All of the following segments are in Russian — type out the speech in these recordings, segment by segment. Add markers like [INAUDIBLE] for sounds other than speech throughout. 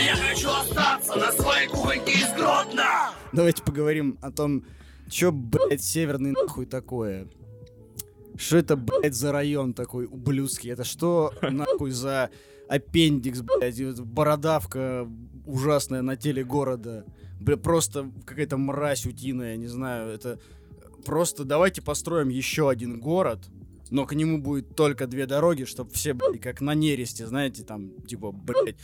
А я хочу остаться на своей кухоньке из Гродно! Давайте поговорим о том, что, блядь, северный нахуй такое. Что это, блядь, за район такой ублюдский? Это что, нахуй, за аппендикс, блядь, бородавка ужасная на теле города? Бля, просто какая-то мразь утиная, не знаю, это... Просто давайте построим еще один город, но к нему будет только две дороги, чтобы все, блядь, как на нересте, знаете, там, типа, блядь,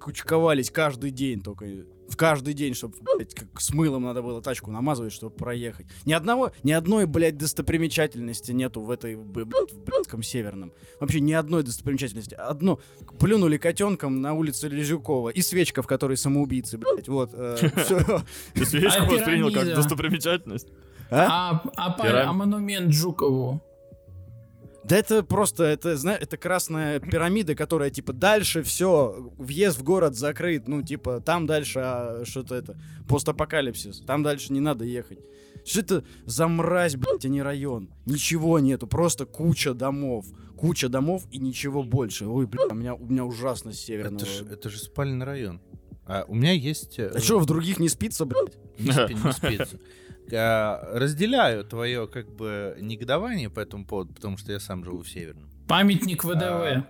кучковались каждый день только. В каждый день, чтобы, блядь, как с мылом надо было тачку намазывать, чтобы проехать. Ни одного, ни одной, блядь, достопримечательности нету в этой, блядь, в блядском северном. Вообще ни одной достопримечательности. Одно, плюнули котенком на улице Лизюкова и свечка, в которой самоубийцы, блядь, вот. э. [LAUGHS] Ты свечку А воспринял как достопримечательность? А, а, Пирам- а монумент Жукову? Да это просто, это, знаешь, это красная пирамида, которая, типа, дальше все, въезд в город закрыт, ну, типа, там дальше а, что-то это, постапокалипсис, там дальше не надо ехать. Что это за мразь, блядь, а не район? Ничего нету, просто куча домов. Куча домов и ничего больше. Ой, блядь, у меня, у меня ужасно северного. Это же это ж спальный район. А у меня есть... э, А что, в других не спится, блядь? не спи- не спится. [LAUGHS] А, Разделяю твое как бы негодование по этому поводу, потому что я сам живу в Северном. Памятник ВДВ.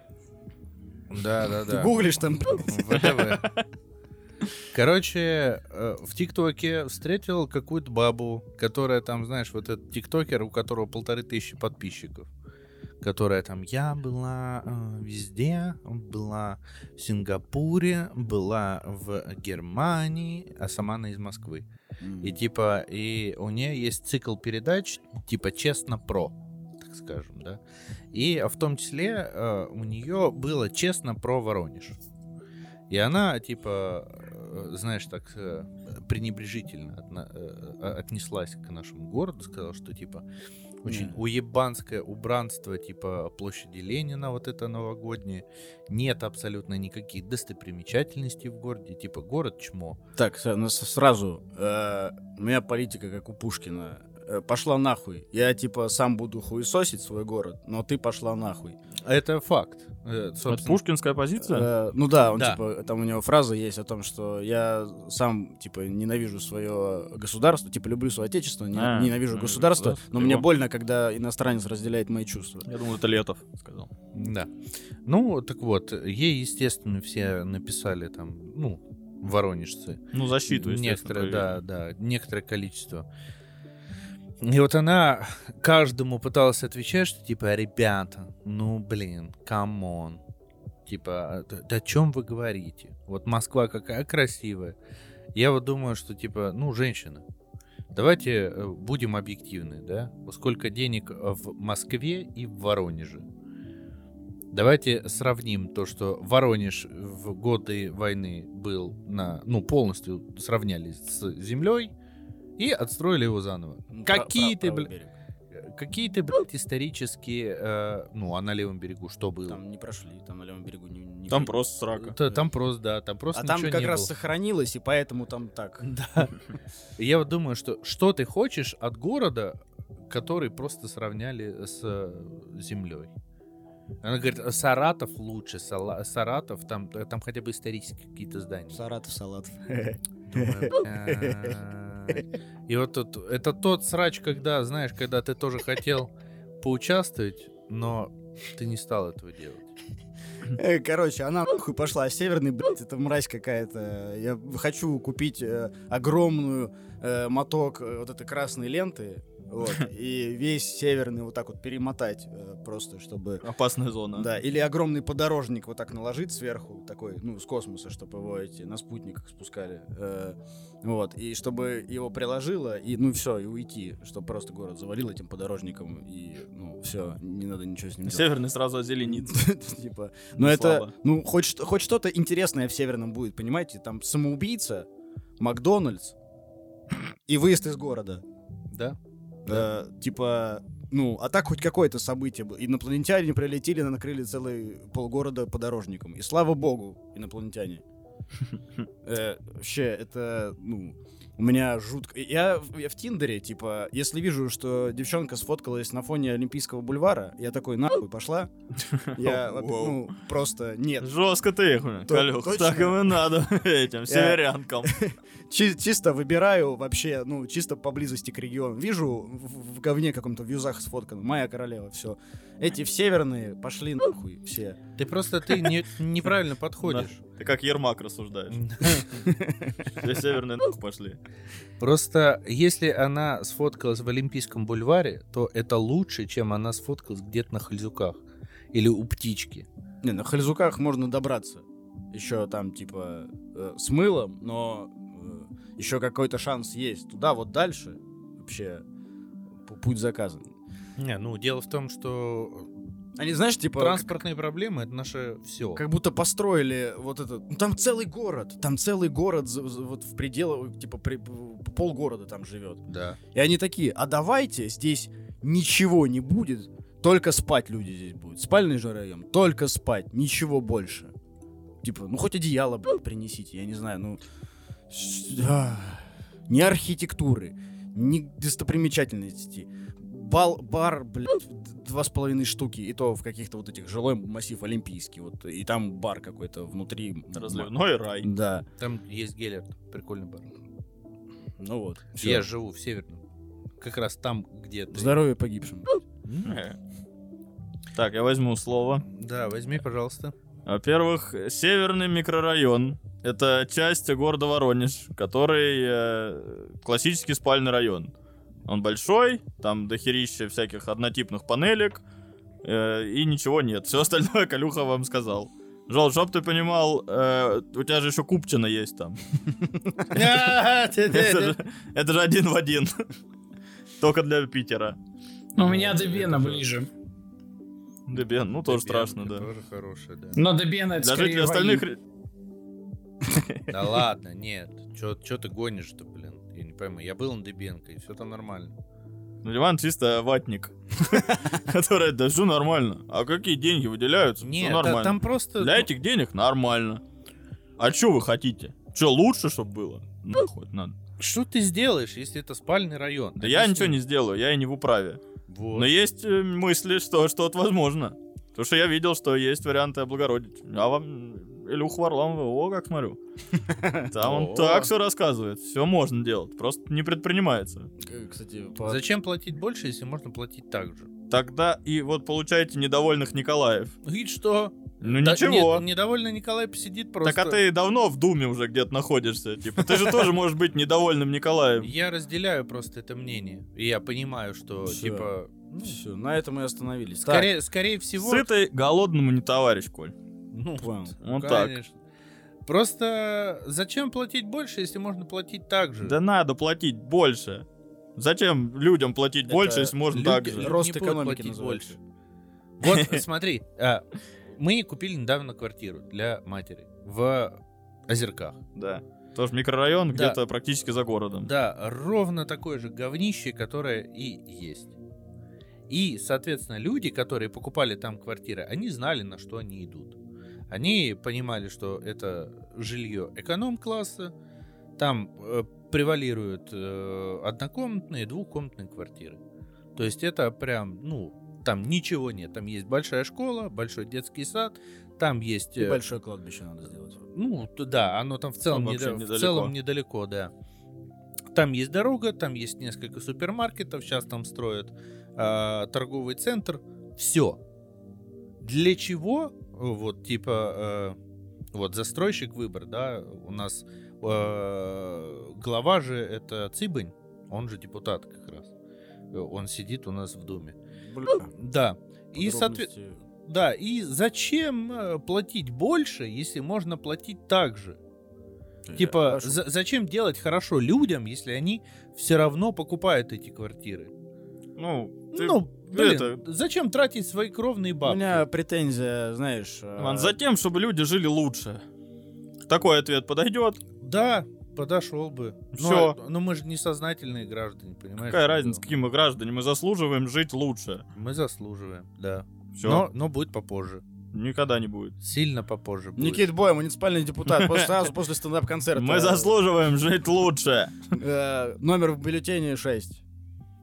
Да, да, Ты да. гуглишь там. ВДВ. Короче, э, в TikTok е встретил какую-то бабу, которая там, знаешь, вот этот ТикТокер, у которого полторы тысячи подписчиков, которая там, я была э, везде, была в Сингапуре, была в Германии, а сама она из Москвы. И типа, и у нее есть цикл передач, типа честно про, так скажем, да. И в том числе э, у нее было честно про Воронеж. И она, типа, э, знаешь, так э, пренебрежительно отна- э, отнеслась к нашему городу, сказала, что, типа, очень Не. уебанское убранство, типа, площади Ленина, вот это новогоднее. Нет абсолютно никаких достопримечательностей в городе, типа, город чмо. Так, ну, сразу. э, у меня политика, как у Пушкина. Э, пошла нахуй. Я, типа, сам буду хуесосить свой город, но ты пошла нахуй. Это факт. Э, Это пушкинская позиция? Э, ну да, он, Да. типа, там у него фраза есть о том, что я сам, типа, ненавижу свое государство, типа, люблю свое отечество, не- А, ненавижу ну, государство, государство, но мне его. больно, когда иностранец разделяет мои чувства. Я думал, это Летов сказал. Да. Ну, так вот, ей, естественно, все написали там, ну, воронежцы. Ну, защиту, естественно. Некоторое, да, да, некоторое количество. И вот она каждому пыталась отвечать, что типа, ребята, ну блин, come on. Типа, да, о чем вы говорите? Вот Москва какая красивая. Я вот думаю, что типа, ну, женщина, давайте э, будем объективны, да? Сколько денег в Москве и в Воронеже? Давайте сравним то, что Воронеж в годы войны был на, ну, полностью сравняли с землей и отстроили его заново. Ну, Какие ты, пра- правый бля- берег. Какие-то, блядь, исторические, э, ну, а на левом берегу что было? Там не прошли, там на левом берегу не, не Там просто срака. Та- Там просто, да, там просто А там как раз было. сохранилось, и поэтому там так. [LAUGHS] Да. Я вот думаю, что что ты хочешь от города, который просто сравняли с э, землей? Она говорит, Саратов лучше, Сала- Саратов, там, там хотя бы исторические какие-то здания. Саратов, Салатов. Думаю, блядь. [LAUGHS] И вот тут, это тот срач, когда, знаешь, когда ты тоже хотел поучаствовать, но ты не стал этого делать. Э, Короче, она нахуй пошла, северный, блядь, это мразь какая-то. Я хочу купить э, огромную э, моток э, вот этой красной ленты, вот, [LAUGHS] и весь северный вот так вот перемотать э, просто, чтобы... Опасная зона. Да, или огромный подорожник вот так наложить сверху, такой, ну, с космоса, чтобы его эти на спутниках спускали. э, вот, и чтобы его приложило, и, ну, все, и уйти, чтобы просто город завалил этим подорожником, и, ну, все, не надо ничего с ним делать. Северный сразу озеленит. [LAUGHS] Типа, ну Не это, ну хоть что-то интересное в Северном будет, понимаете? Там самоубийца, Макдональдс и выезд из города. Да? Э, типа, ну, а так хоть какое-то событие было. Инопланетяне прилетели, накрыли целый полгорода подорожником. И слава богу, инопланетяне. [LAUGHS] Э, Вообще, это, ну, у меня жутко... Я, в- я в Тиндере, типа, если вижу, что девчонка сфоткалась на фоне Олимпийского бульвара, я такой, нахуй, пошла. [LAUGHS] Я, ну, просто нет. Жестко ты их, Калюх. Так им и надо [LAUGHS] этим северянкам. [LAUGHS] Чи- чисто выбираю вообще, ну, чисто поблизости к региону. Вижу в, в говне каком-то в юзах сфоткано. Моя королева, все. Эти в северные пошли нахуй все. Ты просто ты не- неправильно подходишь. Ты как Ермак рассуждаешь. [LAUGHS] Все северные нахуй пошли. Просто если она сфоткалась в Олимпийском бульваре, то это лучше, чем она сфоткалась где-то на Хальзюках. Или у птички. Не, на Хальзуках можно добраться. Еще там, типа, э, с мылом, но еще какой-то шанс есть. Туда вот дальше вообще пу- путь заказан. Не, ну дело в том, что Они, знаешь, типа, транспортные проблемы это наше все. как будто построили вот это... Ну, там целый город, там целый город вот в пределах, типа, при, полгорода там живет. Да. И они такие, а давайте здесь ничего не будет, только спать люди здесь будут. Спальный же район, только спать, ничего больше. Типа, ну хоть одеяло, принесите, я не знаю, ну... а, Ни архитектуры, ни достопримечательностей. Бал, бар, блядь, два с половиной штуки, и то в каких-то вот этих жилой массив олимпийский, вот, и там бар какой-то внутри. Разливной рай. Да, Там есть Геллерт, прикольный бар. ну вот. всё. Я живу в Северном. Как раз там, где ты. Здоровье погибшим. Так, я возьму слово. Да, возьми, пожалуйста. Во-первых, северный микрорайон. Это часть города Воронеж, который э, классический спальный район. Он большой, там дохерища всяких однотипных панелек, э, и ничего нет. Все остальное [LAUGHS] Калюха вам сказал. Жол, чтоб ты понимал, э, у тебя же еще Купчина есть там. [LAUGHS] Это же, это же один в один. Только для Питера. У меня Дебена ближе. Дебен, ну тоже страшно, да. Тоже хорошая, да. Но Дебена это Для скорее жителей остальных... Да [LAUGHS] ладно, нет. Чё ты гонишь-то, пойму. Я был на Дебенко, и все там нормально. Ну, Ливан чисто ватник. [LAUGHS] Который, да все нормально. А какие деньги выделяются? Нет, та- нормально. там просто... Для ну, этих денег нормально. А что вы хотите? Что лучше, чтобы было? Ну, хоть надо. Что ты сделаешь, если это спальный район? Да я ничего не сделаю, я и не в управе. Вот. Но есть э, мысли, что что-то возможно. Потому что я видел, что есть варианты облагородить. А вам Илюху Варламова, о, как смотрю. [LAUGHS] Там он так все рассказывает. Все можно делать, просто не предпринимается. Э, Кстати, по- Зачем платить больше, если можно платить так же? Тогда и вот получаете недовольных Николаев. И что? Ну Да, ничего. не- недовольный Николай посидит просто. Так а ты давно в Думе уже где-то находишься. Типа, ты же тоже можешь быть недовольным Николаем. Я разделяю просто это мнение. И я понимаю, что, типа... ну, Все, на этом и остановились. скорее, скорее всего... Сытый голодному не товарищ, Коль. Ну, понял. Вот так. конечно. Просто зачем платить больше, если можно платить так же? Да надо платить больше. Зачем людям платить Это больше, если можно Люди- так же? Ро- Рост экономики платить называется. больше. Вот [LAUGHS] смотри, а, мы купили недавно квартиру для матери в Озерках. Да. Тоже микрорайон Да. где-то практически за городом. Да, ровно такое же говнище, которое и есть. И, соответственно, люди, которые покупали там квартиры, они знали, на что они идут. Они понимали, что это жилье эконом-класса, там э, превалируют э, однокомнатные, двухкомнатные квартиры. То есть это прям, ну, там ничего нет. Там есть большая школа, большой детский сад, там есть... И э, большое кладбище надо сделать. ну, да, оно там в целом, Там вообще недо- в недалеко. целом недалеко, да. Там есть дорога, там есть несколько супермаркетов, сейчас там строят а, торговый центр. Все. Для чего? Вот, типа, э, вот застройщик выбор, да, у нас э, глава же это Цыбань, он же депутат как раз. Э, Он сидит у нас в Думе. Бля, Да. И, соответственно, да, и зачем э, платить больше, если можно платить так же? Типа, Хорошо. за- зачем делать хорошо людям, если они все равно покупают эти квартиры? Ну, ты- ну, блин, это- зачем тратить свои кровные У бабки? меня претензия, знаешь... э, затем, чтобы люди жили лучше. Такой ответ подойдет. Да, подошел бы. Всё. Но, но мы же не сознательные граждане, понимаешь? Какая разница, какие мы граждане? Мы заслуживаем жить лучше. Мы заслуживаем, да. Все. Но, но будет попозже. Никогда не будет. Сильно попозже будет. Никит Бой, муниципальный депутат, сразу после стендап-концерта. Мы заслуживаем жить лучше. Э, Номер в бюллетене 6.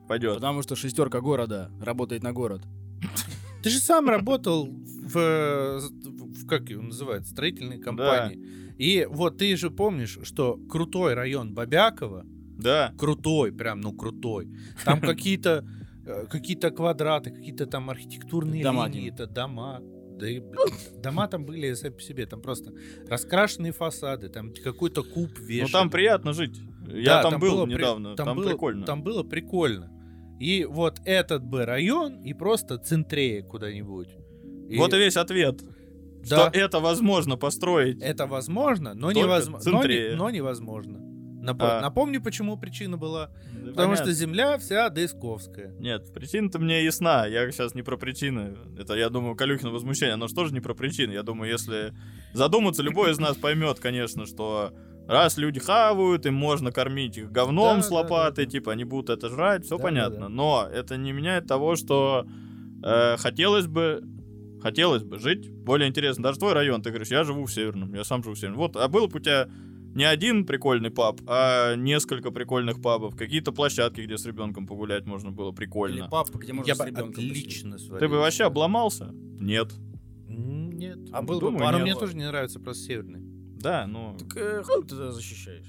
Пойдет. Потому что шестерка города работает на город. [LAUGHS] Ты же сам работал в, в- как его называют, строительной компании. И вот ты же помнишь, что крутой район Бабякова, Да. крутой, прям, ну крутой. Там [LAUGHS] какие-то э, какие-то квадраты, какие-то там архитектурные Дома, линии, это дома. Да и, блин, дома там были сами по себе, там просто раскрашенные фасады, там какой-то куб Ну вешали. там приятно жить. Я Да, там был было при- недавно. Там было, прикольно. Там было прикольно. И вот этот бы район, и просто центрее куда-нибудь. И Вот и весь ответ. Да. Что это возможно построить. это возможно, но, невозможно, но, не- но невозможно. Напо- А. Напомню, почему причина была. Да Потому понятно. что земля вся десковская. Нет, причина-то мне ясна. Я сейчас не про причины. Это, я думаю, Калюхина возмущение. Оно же тоже не про причины. Я думаю, если задуматься, любой из нас поймет, конечно, что раз люди хавают, им можно кормить их говном Да, с да, лопатой, да, да. типа они будут это жрать, все Да, да, понятно. да. Но это не меняет того, что э, хотелось бы хотелось бы жить более интересно. Даже твой район, ты говоришь, я живу в Северном, я сам живу в Северном. Вот, а был бы у тебя не один прикольный паб, а несколько прикольных пабов, какие-то площадки, где с ребенком погулять можно было Или прикольно. папа, где можно Я с бы ребенком отлично. Ты бы вообще обломался? Нет. Нет. А был бы Думаю, пару Но не мне было. тоже не нравится просто северный. Да, ну... Так э, хуй ты тогда защищаешь?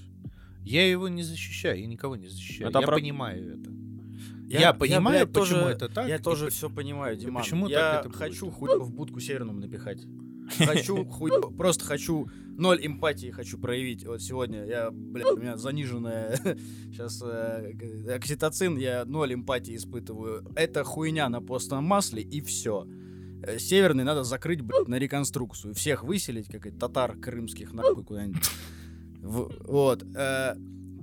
Я его не защищаю, я никого не защищаю. Это я про- понимаю это. Я, понимаю, блядь, почему тоже- это так. Я тоже по- все понимаю, Диман. почему я так это будет? хочу хуй в будку северному напихать. Хочу хуй, [LAUGHS] просто хочу ноль эмпатии хочу проявить. Вот сегодня я, блядь, у меня заниженная [LAUGHS] сейчас окситоцин, я ноль эмпатии испытываю. Это хуйня на постном масле и все. Северный надо закрыть, блядь, на реконструкцию. Всех выселить, как и татар крымских, нахуй куда-нибудь. Вот. э,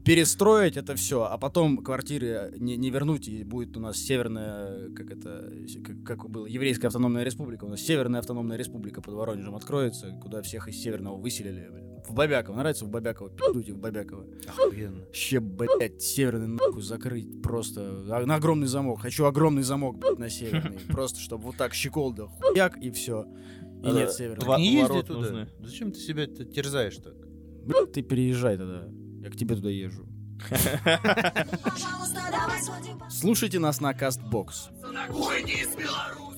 перестроить это все, а потом квартиры не, не вернуть, и будет у нас северная, как это, как, как было, еврейская автономная республика, у нас северная автономная республика под Воронежем откроется, куда всех из северного выселили. бля. В Бабяково, нравится в Бабяково, пиздуйте в Бабяково. Охуенно. Ще, блядь, северный нахуй закрыть просто а, на огромный замок. Хочу огромный замок, блядь, на северный. [LAUGHS] Просто, чтобы вот так щеколда, хуяк и все. И Э, нет северного. Во- не езди туда. нужны. Зачем ты себя терзаешь так? Блядь, ты переезжай тогда. Я к тебе туда езжу. Слушайте нас на Кастбокс.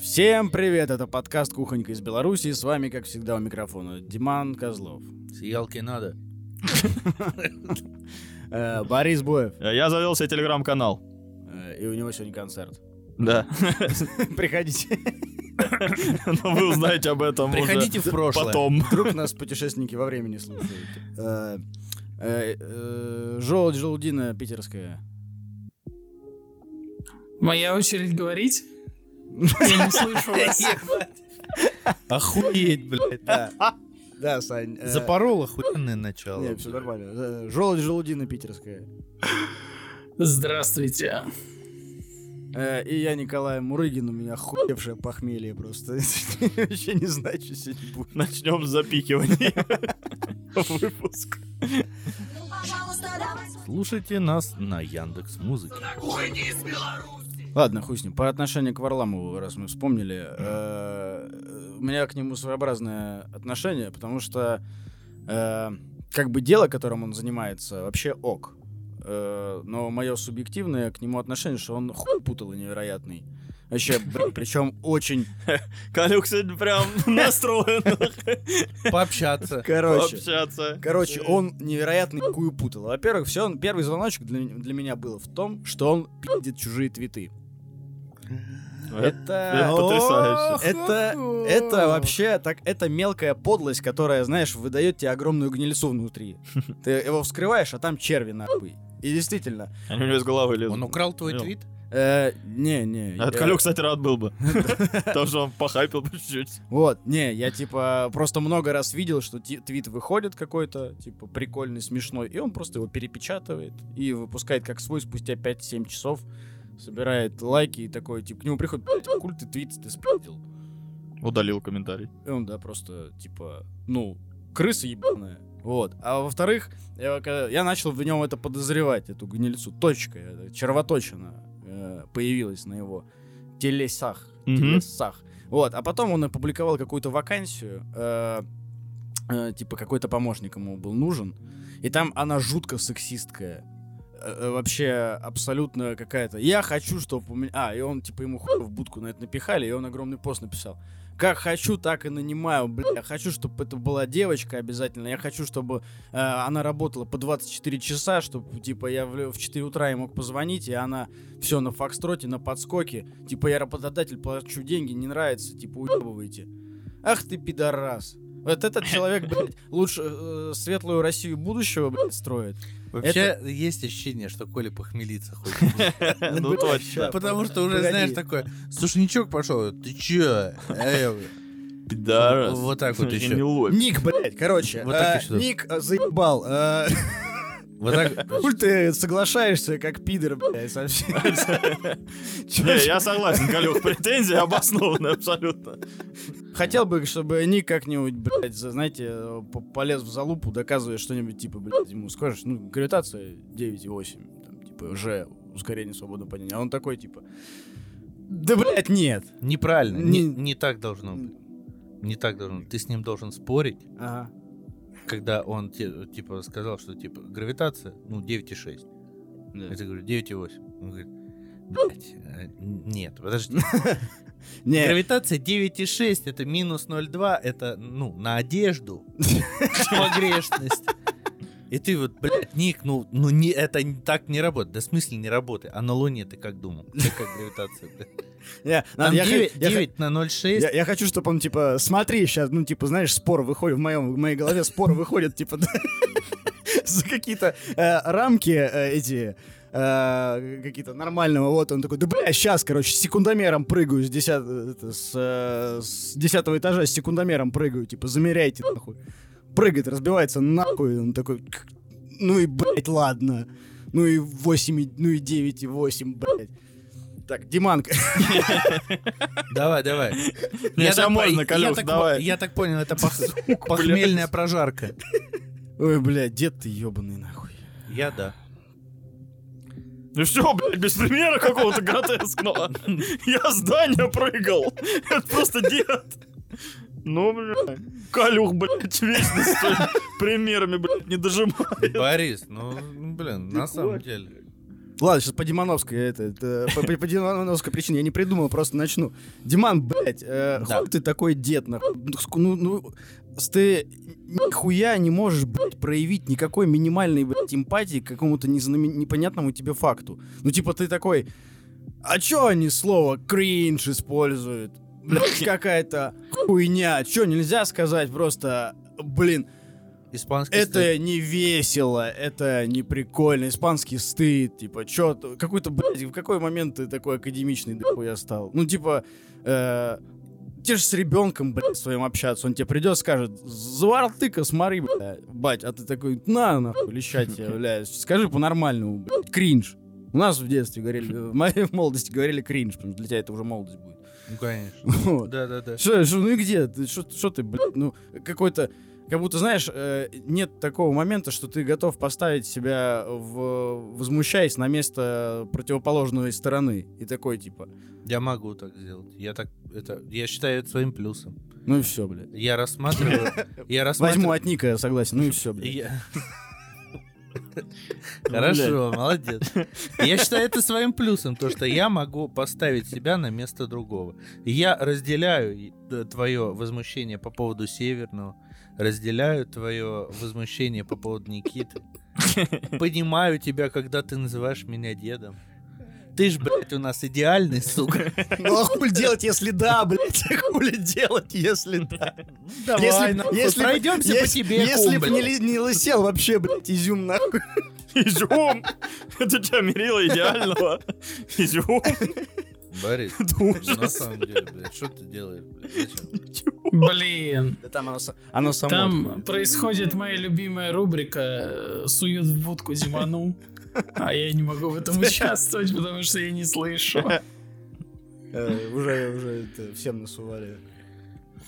Всем привет, это подкаст «Кухонька из Беларуси». С вами, как всегда, у микрофона Диман Козлов. Сиялки надо. Э, Борис Боев. Я завел себе телеграм-канал. Э, и у него сегодня концерт. Да. [LAUGHS] Приходите. Но вы узнаете об этом уже Приходите в прошлое. потом. Вдруг нас путешественники во времени слушают. Э, э, Желудь желудина питерская. Моя очередь говорить? [LAUGHS] Я не слышу вас. Охуеть, блядь. Да, [LAUGHS] да Сань. э, Запорол охуенное начало. Не, все нормально. Желудь желудина питерская. Здравствуйте. Э, И я Николай Мурыгин, у меня хуевшее похмелье просто. [LAUGHS] Вообще не знаю, что сегодня будет. Начнем с запикивания. Выпуск. Слушайте нас на Яндекс Музыке. На кухне из Беларуси. Ладно, хуй с ним. По отношению к Варламову, раз мы вспомнили, э, у меня к нему своеобразное отношение, потому что э, как бы дело, которым он занимается, вообще ок. Э, но мое субъективное к нему отношение, что он хуй путал и невероятный. Вообще, причем очень... [LAUGHS] Калюк сегодня прям [LAUGHS] настроен Пообщаться. Короче, общаться. Короче, он невероятный хуй путал. Во-первых, все, первый звоночек для, для меня был в том, что он пиздит чужие твиты. Это Это... потрясающе. Это, это вообще так, это мелкая подлость, которая, знаешь, выдает тебе огромную гнильцу внутри. [LAUGHS] Ты его вскрываешь, а там черви нахуй. И действительно, Они у него из головы лезут. Он украл твой Понял. твит? э, не, не. А я- Калюк, кстати, рад был бы. [LAUGHS] Потому что он похайпил по чуть-чуть. Вот, не, я типа просто много раз видел, что твит выходит какой-то, типа прикольный, смешной, и он просто его перепечатывает и выпускает как свой спустя 5-7 часов, собирает лайки и такой, типа, к нему приходит, «Блядь, а куль ты твит ты спиздил. Удалил комментарий. И он, да, просто, типа, ну, крыса ебаная. Вот. А во-вторых, я, я начал в нем это подозревать, эту гнильцу. Точка, э, червоточина э, появилась на его телесах. Мгм. телесах. Вот, а потом он опубликовал какую-то вакансию, э, э, типа какой-то помощник ему был нужен, и там она жутко сексистская. Э, э, Вообще абсолютно какая-то. Я хочу, чтобы у меня... А, и он, типа, ему хуй в будку на это напихали, и он огромный пост написал. Как хочу, так и нанимаю, бля. Я хочу, чтобы это была девочка обязательно. Я хочу, чтобы э, она работала по 24 часа, чтобы, типа, я в, в 4 утра ей мог позвонить, и она все на фокстроте, на подскоке. Типа, я работодатель, плачу деньги, не нравится, типа, уебывайте. Ах ты пидорас. Вот этот [LAUGHS] человек, блядь, лучше э, светлую Россию будущего, блядь, строит. Вообще есть ощущение, что Коля похмелиться хочет. [LAUGHS] Ну точно. Потому что уже, знаешь, такое, сушничок пошел, ты чё? Эй, Пидорас. Вот так вот еще. Ник, блядь, короче, э, что? Ник э, заебал. [LAUGHS] Вот так. Хуй ты соглашаешься, как пидор, блядь, совсем. [LAUGHS] Не, я согласен, Калюх, претензии обоснованы абсолютно. Хотел бы, чтобы Ник как-нибудь, блядь, знаете, по- полез в залупу, доказывая что-нибудь, типа, блядь, ему скажешь, ну, гравитация 9,8, там, типа, Ж, ускорение свободного падения. А он такой, типа, да, блядь, нет. Неправильно. Не, Не- не так должно быть. Не так должно быть. Ты с ним должен спорить, Ага. Когда он типа сказал, что типа гравитация, ну, 9,6. Я тебе говорю, 9,8. Он говорит, блядь, э, нет, подожди. [LAUGHS] Не, Гравитация 9,6 это минус 0,2, это, ну, на одежду [LAUGHS] [LAUGHS] погрешность. И ты вот, блядь, Ник, ну, ну не, это так не работает. Да в смысле не работает? А на Луне ты как думал? Какая гравитация, блядь? Там я х- 9, я х- 9 на 0,6. Я, я хочу, чтобы он, типа, смотри, сейчас, ну, типа, знаешь, спор выходит в, моем, в моей голове, спор выходит, типа, [LAUGHS] за какие-то э, рамки э, эти, э, какие-то нормального, вот он такой, да, бля, сейчас, короче, с секундомером прыгаю с, десят, это, с, с десятого этажа, с секундомером прыгаю, типа, замеряйте, нахуй. Прыгает, разбивается, нахуй, он такой, «К- ну и, блядь, ладно. Ну и 8, и- ну и 9, и 8, блядь. Так, Диманка. [LAUGHS] Давай, давай. Не, так по- можно, я так давай. по- Я так понял, это пох- [LAUGHS] похмельная прожарка. Ой, блядь, дед ты ебаный, нахуй. Я да. Ну все, блядь, без примера какого-то [LAUGHS] гротескного. Я с здания прыгал. Это просто дед. Ну, блядь. Калюх, блядь, вечно с примерами, блядь, не дожимает. Борис, ну, ну, блин, на самом деле. Ладно, сейчас по Димановской, это, это по, по- по Димановской причине я не придумал, просто начну. Диман, блядь, э, Да. хуй ты такой дед, нахуй? Ну, Ну, ты нихуя не можешь, блядь, проявить никакой минимальной, блядь, эмпатии к какому-то незнамен- непонятному тебе факту. Ну, типа, ты такой, а чё они слово кринж используют? Какая-то хуйня. Чё, нельзя сказать просто, блин, Испанский это стыд. не весело, это не прикольно, испанский стыд, типа, чё, какой-то, блядь, в какой момент ты такой академичный дохуя стал? Ну, типа, э, те же с ребенком, блядь, своим общаться, он тебе придет, скажет, завартыка, смотри, блядь, бать, а ты такой, на, нахуй, лещать тебя, [LAUGHS] блядь, скажи по-нормальному, блядь, кринж. У нас в детстве говорили, в моей [LAUGHS] молодости говорили кринж, потому что для тебя это уже молодость будет. Ну, конечно. [LAUGHS] Вот. Да-да-да. Что, что, ну и где? Что ты, блядь, ну, какой-то... Как будто, знаешь, э, нет такого момента, что ты готов поставить себя, в, возмущаясь на место противоположной стороны. И такой, типа, Я могу так сделать. Я так, это, я считаю это своим плюсом. ну и все, блядь. Я рассматриваю, я рассматриваю... [LAUGHS] Возьму от Ника, согласен, ну и [LAUGHS] все, блядь. Я- Хорошо, молодец. Я считаю это своим плюсом, то, что я могу поставить себя на место другого. Я разделяю твое возмущение по поводу Северного, разделяю твое возмущение по поводу Никиты. [LAUGHS] Понимаю тебя, когда ты называешь меня дедом. Ты ж, блядь, у нас идеальный, сука. Ну а хуй делать, если да, блядь? [LAUGHS] Хули делать, если да? Давай, Если, нахуй, если, пройдемся по если- тебе, Если бы не, не лысел вообще, блядь, изюм нахуй. Изюм. Это тебя мерило идеального. Изюм. Борис, [LAUGHS] Это на самом деле, блядь, что ты делаешь, блядь? Блин. Да там оно, оно само. Там происходит моя любимая рубрика э, «Суют в будку Диману». А я не могу в этом участвовать, потому что я не слышу. Э, уже, уже это всем насували.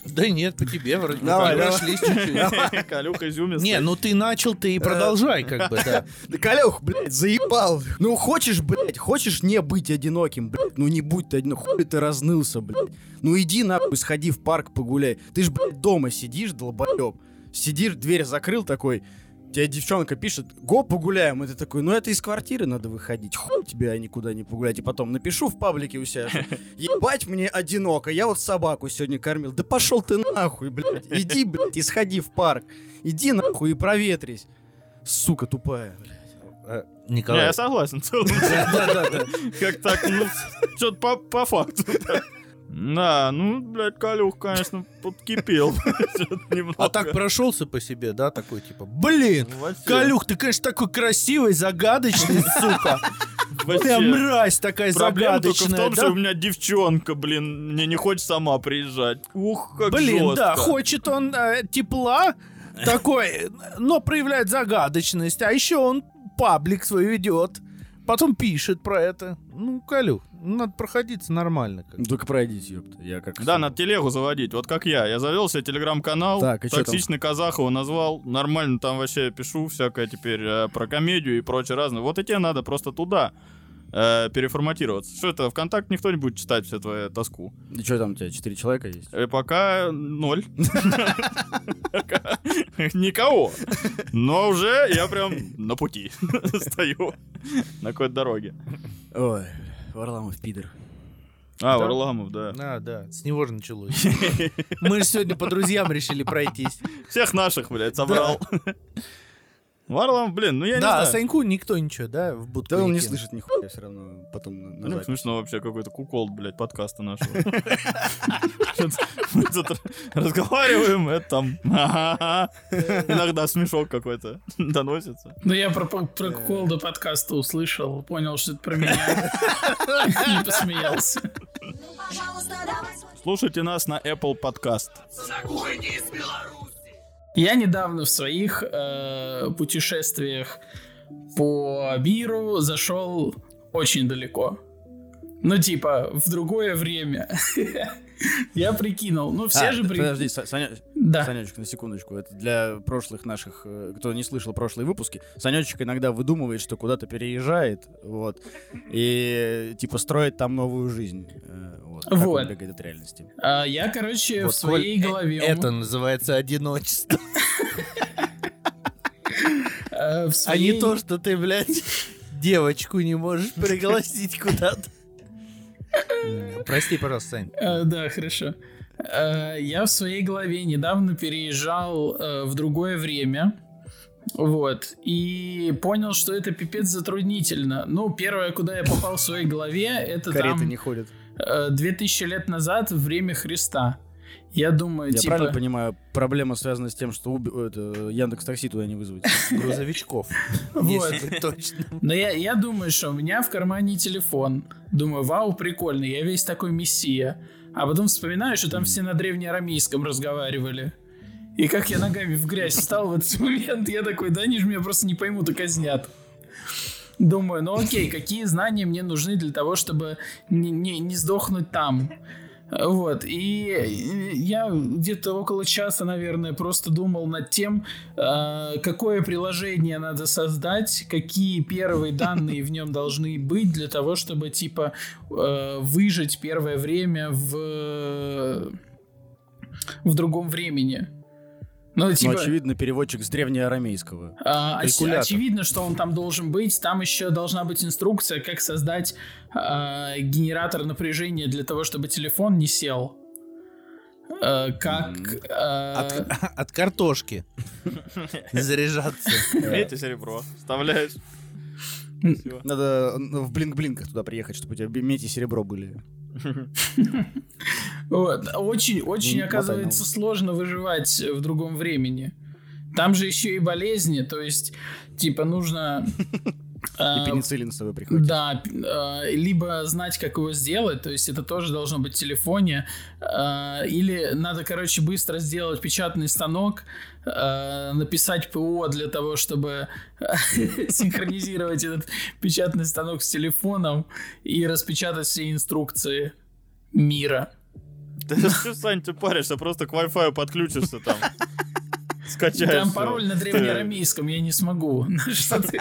Да нет, по тебе вроде Давай, давай. прошлись чуть-чуть. Калюха изюмистый. Не, ну ты начал, ты и продолжай, как бы, да. [LAUGHS] Да Калюх, блядь, заебал. Ну хочешь, блядь, хочешь не быть одиноким, блядь, ну не будь ты одиноким. Хули ты разнылся, блядь. Ну иди нахуй, сходи в парк погуляй. Ты ж, блядь, дома сидишь, долбоеб. Сидишь, дверь закрыл такой, тебе девчонка пишет, го погуляем. И ты такой, ну это из квартиры надо выходить. Хуй тебе, а никуда не погулять. И потом напишу в паблике у себя, что [LAUGHS] ебать мне одиноко, я вот собаку сегодня кормил. Да пошел ты нахуй, блядь. Иди, блядь, и сходи в парк. Иди нахуй и проветрись. Сука тупая, блядь. Э, Не, Николай, я согласен. [LAUGHS] [LAUGHS] Как так, ну, что-то по, по факту. Да. Да, ну, блядь, Калюх, конечно, подкипел. [LAUGHS] А так прошелся по себе, да, такой, типа, блин, Калюх, ты, конечно, такой красивый, загадочный, сука. Прям мразь такая Проблема только в загадочная, том, что да? у меня девчонка, блин, мне не хочет сама приезжать. Ух, как Блин, да, жестко. хочет он э, тепла, такой, но проявляет загадочность, а еще он паблик свой ведет, потом пишет про это. Ну, Калюх, надо проходиться нормально. как. Ну, Только пройдите, ёпта. Я как... Да, надо телегу заводить, вот как я. Я завел себе телеграм-канал, Так, и токсичный казах его назвал. Нормально там вообще пишу всякое теперь э, про комедию и прочее разное. Вот и тебе надо просто туда э, переформатироваться. Что это, ВКонтакте никто не будет читать всю твою тоску. И что там у тебя, четыре человека есть? Э, пока ноль. [LAUGHS] Никого. Но уже я прям на пути [LAUGHS] стою. На какой-то дороге. Ой, Варламов пидор. А, Да. Варламов, да. А, да, с него же началось. Мы же сегодня по друзьям решили пройтись. Всех наших, блядь, собрал. Варламов, блин, ну я не Да, а знаю. Саньку никто ничего, да, в будку Да он не слышит нихуя все равно потом на, на Ну, смешно вообще какой-то кукол, блядь, подкаста нашего. [LAUGHS] Что-то Мы тут разговариваем, это там иногда смешок какой-то [LAUGHS] доносится. Ну, я про, про кукол до подкаста услышал, понял, что это про меня. [LAUGHS] И посмеялся. Слушайте нас на Apple Podcast. Закухайте из Беларуси. Я недавно в своих э, путешествиях по миру зашел очень далеко. Ну, типа, в другое время. [LAUGHS] Я прикинул. Ну, все А, же при... Подожди, Са- Саня- Да. Санечек, на секундочку. Это для прошлых наших, э, кто не слышал прошлые выпуски. Санечек иногда выдумывает, что куда-то переезжает, вот, и типа строит там новую жизнь. э, Вот. Как Вот. он бегает от реальности. А, я, короче, Вот, в своей Коль, э, голове... Это называется одиночество. [LAUGHS] А не то, что ты, блядь, девочку не можешь пригласить куда-то. М, Прости, пожалуйста, Сань. Э, да, хорошо. Э, я в своей голове недавно переезжал э, в другое время. Вот. И понял, что это пипец затруднительно. Ну, первое, куда я попал в своей голове, это Кареты там не ходят. э, 2000 лет назад, время Христа. Я думаю, Я типа... правильно понимаю, проблема связана с тем, что уби- это, Яндекс Такси туда не вызвать. [LAUGHS] Грузовичков. Вот. Точным. Но я, я думаю, что у меня в кармане телефон. Думаю, вау, прикольно, я весь такой мессия. А потом вспоминаю, что там все на древнеарамейском разговаривали. И как я ногами в грязь встал в этот момент, я такой, да они же меня просто не поймут и казнят. Думаю, ну окей, какие знания мне нужны для того, чтобы не, не, не сдохнуть там? Вот, и я где-то около часа, наверное, просто думал над тем, э, какое приложение надо создать, какие первые данные в нем должны быть для того, чтобы, типа, э, выжить первое время в, в другом времени. Ну, Ну, типа, очевидно, переводчик с древнеарамейского. а, оч- очевидно, что он там должен быть. Там еще должна быть инструкция, как создать а, генератор напряжения для того, чтобы телефон не сел. А, как... а, От, [LAUGHS] от картошки. Заряжаться. Медь серебро. Вставляешь. Надо ну, в блинк-блинках туда приехать, чтобы у тебя медь и серебро были. Вот. Очень, очень Ну, оказывается, мотай сложно выживать в другом времени. Там же еще и болезни, то есть, типа, нужно... [LAUGHS] И а, пенициллин с собой приходит. Да, э, либо знать, как его сделать, то есть это тоже должно быть в телефоне, э, или надо, короче, быстро сделать печатный станок, э, написать ПО для того, чтобы [LAUGHS] синхронизировать этот печатный станок с телефоном и распечатать все инструкции мира. Ты [LAUGHS] что, Сань, ты паришься, просто к Wi-Fi подключишься там. [LAUGHS] Скачаешь. Там пароль на древнеарамейском, я не смогу. [LAUGHS] Что ты?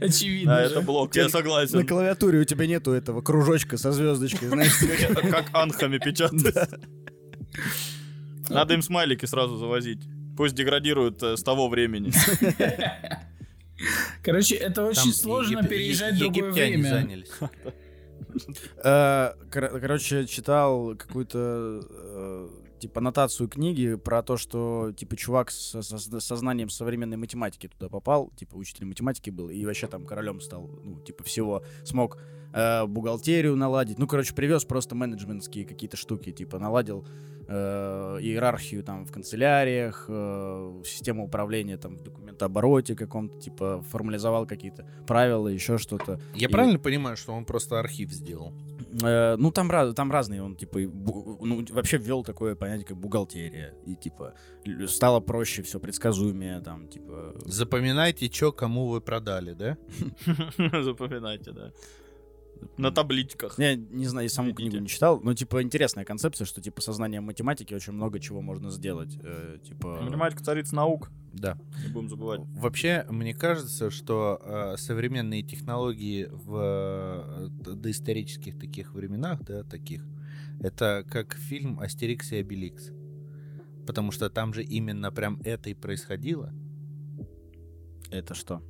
Очевидно А, же. это блок, я На согласен. клавиатуре у тебя нету этого кружочка со звездочкой, знаешь? Как как анхами печатать. Надо им смайлики сразу завозить. Пусть деградируют э, с того времени. [LAUGHS] Короче, это очень сложно переезжать в другое время. занялись. Э, кор- Короче, читал какую-то э, типа аннотацию книги про то, что типа чувак со, со- со знанием современной математики туда попал, типа учитель математики был, и вообще там королем стал, ну, типа всего смог э, бухгалтерию наладить. Ну, короче, привез просто менеджментские какие-то штуки, типа наладил э, иерархию там в канцеляриях, э, систему управления там в документообороте каком-то, типа формализовал какие-то правила, еще что-то. Я И- правильно понимаю, что он просто архив сделал? Э, ну, там, раз, там разные, он, типа, бу- ну, вообще ввел такое понятие, как бухгалтерия. И, типа, стало проще, все предсказуемее, там, типа... Запоминайте, что кому вы продали, да? [LAUGHS] Запоминайте, да. На табличках. Я не знаю, я саму Видите. книгу не читал, но, типа, интересная концепция, что, типа, со знанием математики очень много чего можно сделать. э, типа... Математика царица наук. Да. Не будем забывать. Вообще, мне кажется, что э, современные технологии в э, доисторических таких временах, да, таких, это как фильм «Астерикс и Обеликс». Потому что там же именно прям это и происходило. Это что?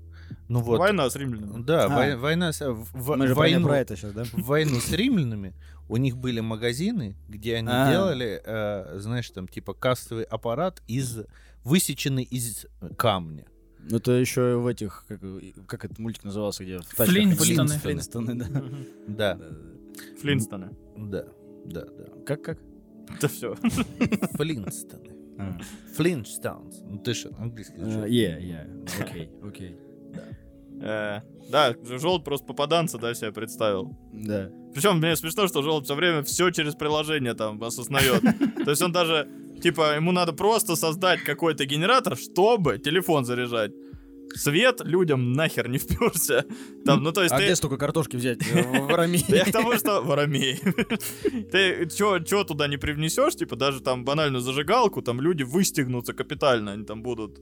Ну вот. Война с римлянами. Да, А. вой- война с, в- Мы же про- войну, про это сейчас, да? в войну с римлянами у них были магазины, где они А. делали, э, знаешь, там типа кассовый аппарат из высеченный из камня. Ну, Это еще в этих, как, как этот мультик назывался, где. Флинстоны. Флинстоны, да. Да, Флинстоны. да, да, да. Как, как? Это все. Флинстоны. А. Флинстоунс. Ну ты что, английский изучал? Yeah, yeah. Окей, окей. Э, Да, желтый просто попаданца, да, себя представил. Да. Причем мне смешно, что желтый все время все через приложение там осознает. То есть он даже, типа, ему надо просто создать какой-то генератор, чтобы телефон заряжать. Свет людям нахер не вперся. Там, ну то есть А ты... где столько картошки взять? э, [LAUGHS] В Арамее? Я к тому, что воромей. Ты чё, туда не привнесешь, типа, даже там банальную зажигалку, там люди выстегнутся капитально, они там будут,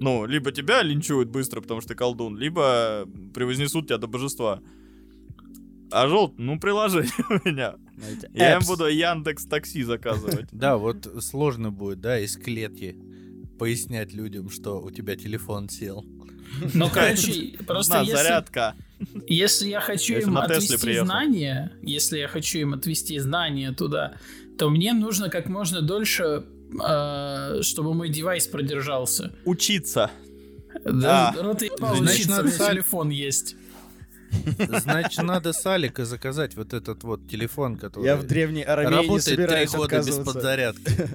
ну, либо тебя линчуют быстро, потому что ты колдун, либо превознесут тебя до божества. А желт, ну, приложение [LAUGHS] у меня. Знаете, Я им буду Яндекс Такси заказывать. Да, вот сложно будет, да, из клетки пояснять людям, что у тебя телефон сел. Ну, [LAUGHS] короче, просто На, если, зарядка. если я хочу Если им отвести приехал. знания, если я хочу им отвести знания туда, то мне нужно как можно дольше, чтобы мой девайс продержался. Учиться. Да, рот ебал Значит, учиться, надо телефон есть. Значит, надо с Алика заказать вот этот вот телефон, который Я в древней Арамее не работает три года без подзарядки.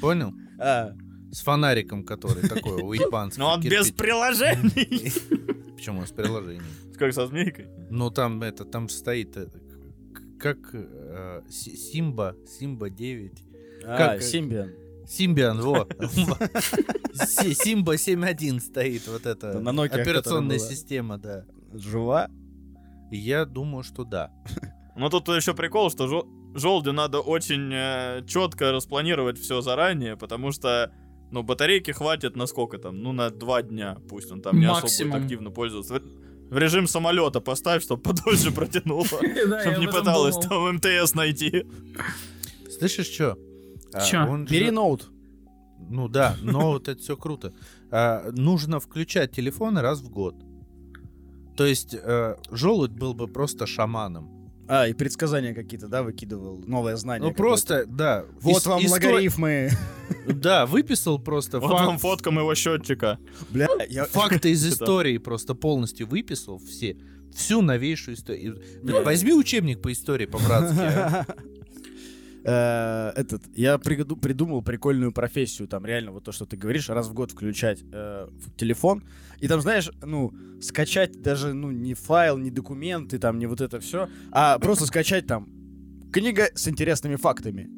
Понял? А, С фонариком, который такой у японцев. Но он без кирпич. приложений. Почему? С приложением. Как со змейкой. Ну, там это, там стоит э, как э, Си- Симба, Симба 9. а, Как- Симбиан. Симбиан, во. [LAUGHS] Си- Симба 7.1 стоит, вот это. На Nokia, Операционная система, да. Жива? Я думаю, что да. [LAUGHS] Ну тут еще прикол, что жел- желуди надо очень четко распланировать все заранее, потому что ну, батарейки хватит на сколько там? Ну, на два дня. Пусть он там не особо Максимум. будет активно пользоваться. В- режим самолета поставь, чтобы [LAUGHS] подольше протянуло. Чтобы не пыталась думал. там МТС найти. Слышишь, что? Чё? Бери ноут. Ну да, но [LAUGHS] вот это все круто. А, нужно включать телефоны раз в год. То есть э, желудь был бы просто шаманом. А, и предсказания какие-то, да, выкидывал? Новое знание. Ну просто, да. Вот ис- вам исто- логарифмы. [LAUGHS] Да, выписал просто Вот вам фотка моего счетчика. Бля, я... [LAUGHS] факты из истории просто полностью выписал все. Всю новейшую историю. Возьми учебник по истории по-братски. Э, Этот, я приду- придумал прикольную профессию, там реально вот то, что ты говоришь, раз в год включать э, в телефон, и там, знаешь, ну, скачать даже, ну, не файл, не документы, там, не вот это все, а просто скачать там книга с интересными фактами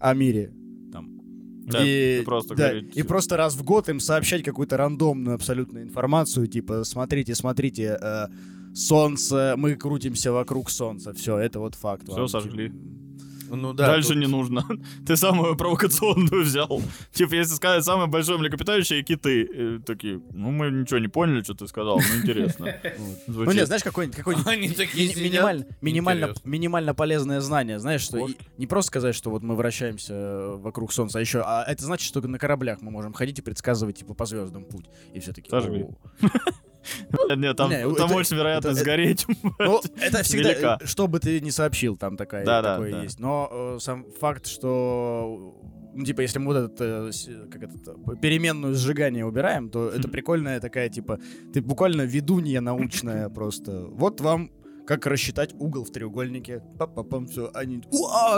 о мире. Там. Да, и, просто да, говорить. и просто раз в год им сообщать какую-то рандомную абсолютно информацию, типа, смотрите, смотрите, э, солнце, мы крутимся вокруг солнца, все, это вот факт. Всё, вам, сожгли. Ну да. Дальше тут- не нужно. [LAUGHS] Ты самую провокационную взял. [LAUGHS] Типа, если сказать самое большое млекопитающее киты, э, такие, ну мы ничего не поняли, что ты сказал, ну интересно. [LAUGHS] Ну нет, знаешь, какой-нибудь минимально, минимально, Интересно. минимально полезное знание, знаешь, что и- не просто сказать, что вот мы вращаемся э, вокруг Солнца, а еще, а это значит, что на кораблях мы можем ходить и предсказывать типа по звездам путь и все таки. Сожгли. Нет, там, Не, там это- очень вероятно это- сгореть. [LAUGHS] Ну, это всегда, Велика. э, что бы ты ни сообщил, там такая, Да, да, такое да. есть. Но э, сам факт, что ну, типа, если мы вот этот, э, как это, э, переменную сжигания убираем, то это прикольная такая, типа, ты буквально ведунья научная [LAUGHS] просто. Вот вам как рассчитать угол в треугольнике. Пам-пам-пам, все. Они,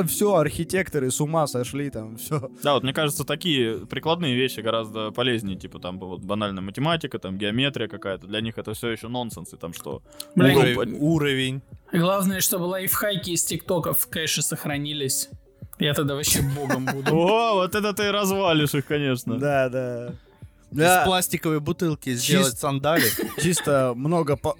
все, архитекторы с ума сошли там, все. Да, вот мне кажется, такие прикладные вещи гораздо полезнее, типа там вот банальная математика, там геометрия какая-то. Для них это все еще нонсенс, и там что? Блин, Угол Уровень, уровень. Главное, чтобы лайфхаки из тиктоков в кэше сохранились. Я тогда вообще богом буду. [LAUGHS] О, вот это ты развалишь их, конечно. Да, да. Из пластиковой бутылки сделать сандали. чисто много по...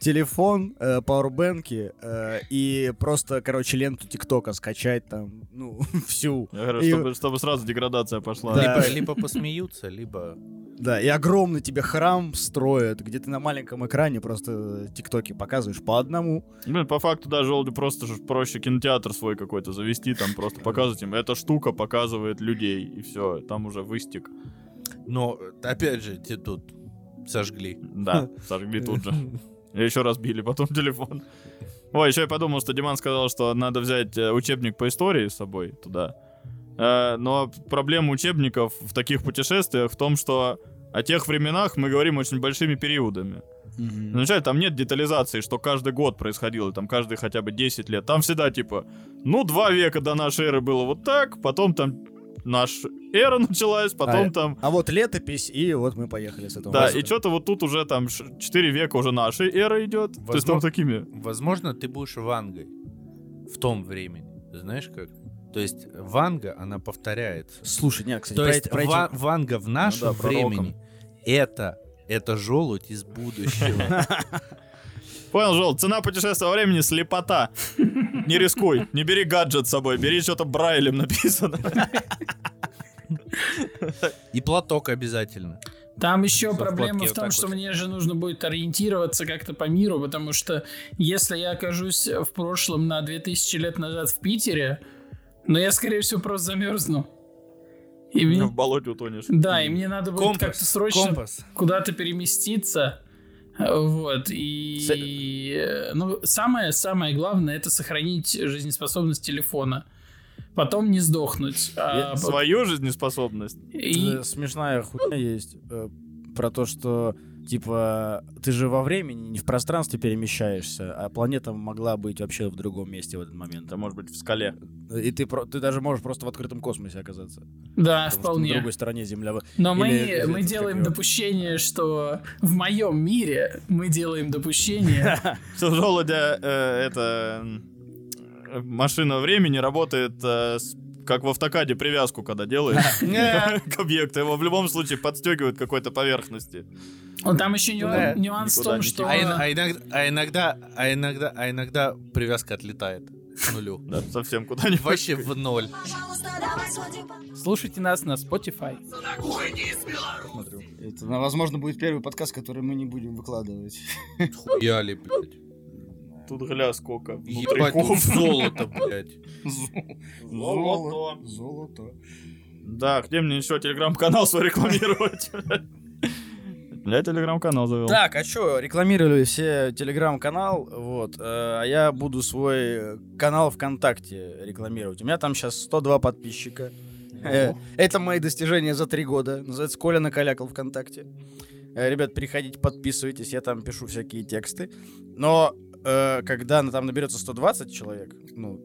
телефон, э, пауэрбэнки э, и просто, короче, ленту ТикТока скачать там, ну, [LAUGHS] всю. Я говорю, И- чтобы, чтобы сразу деградация пошла. Да. Либо, либо посмеются, либо... Да, и огромный тебе храм строят, где ты на маленьком экране просто ТикТоки показываешь по одному. Блин, по факту, да, желуди просто проще кинотеатр свой какой-то завести, там просто показывать им. Эта штука показывает людей, и все, там уже выстик. Но, опять же, те тут сожгли. Да, сожгли тут же. [LAUGHS] И еще разбили [LAUGHS] потом телефон. Ой, еще я подумал, что Диман сказал, что надо взять э, учебник по истории с собой туда. Э, Но проблема учебников в таких путешествиях в том, что о тех временах мы говорим очень большими периодами. Вначале там нет детализации, что каждый год происходило, там каждые хотя бы 10 лет. Там всегда типа, ну, два века до нашей эры было вот так, потом там наша эра началась, потом А, там... А вот летопись, и вот мы поехали с этого. Да, места. и что-то вот тут уже там 4 века уже нашей эры идет. То есть там Возможно- такими... Возможно, ты будешь Вангой в том времени. Знаешь как? То есть Ванга, она повторяется. Слушай, нет, кстати, То про есть про эти- Ва- Ванга в нашем да, пророком. времени это это желудь из будущего. [LAUGHS] Понял, Жол, цена путешествия во времени слепота. Не рискуй, не бери гаджет с собой, бери что-то брайлем написано. И платок обязательно. Там еще Всё в проблема в вот том, так что вот. мне же нужно будет ориентироваться как-то по миру, потому что если я окажусь в прошлом на 2000 лет назад в Питере, ну я, скорее всего, просто замерзну. И мне- В болоте утонешь. Да, и мне надо будет Компас, как-то срочно компас. куда-то переместиться. Вот, и... э, Ну, самое-самое главное — это сохранить жизнеспособность телефона. Потом не сдохнуть. А, Свою жизнеспособность. и- Э, смешная хуйня есть э, про то, что типа ты же во времени, не в пространстве перемещаешься, а планета могла быть вообще в другом месте в этот момент. Это может быть в скале. И ты, про- ты даже можешь просто в открытом космосе оказаться. Да, Потому что на вполне. другой стороне Земля. Но мы, Или мы этот, делаем его? допущение, что в моем мире мы делаем допущение. [LAUGHS] Что желудя э, это машина времени работает э, с- как в автокаде привязку, когда делаешь [LAUGHS] к объекту. Его в любом случае подстегивает к какой-то поверхности. Вот Там еще Да. нюан- нюанс в том, что... А, а иногда, а иногда, а иногда, а иногда привязка отлетает к нулю. Да, совсем куда-нибудь. Вообще в ноль. Слушайте нас на Spotify. Это, возможно, будет первый подкаст, который мы не будем выкладывать. Хуяли, блядь. Тут гля сколько. Ебать, тут золото, блядь. [LAUGHS] Золото. Золото. Да, где мне еще телеграм-канал свой рекламировать? [LAUGHS] Я телеграм-канал завел. Так, а что, рекламировали все телеграм-канал, вот, э, а я буду свой канал ВКонтакте рекламировать. У меня там сейчас 102 подписчика. Э, Это мои достижения за три года. Называется Коля накалякал ВКонтакте. Э, Ребят, переходите, подписывайтесь, я там пишу всякие тексты. Но э, когда там наберется 120 человек, ну,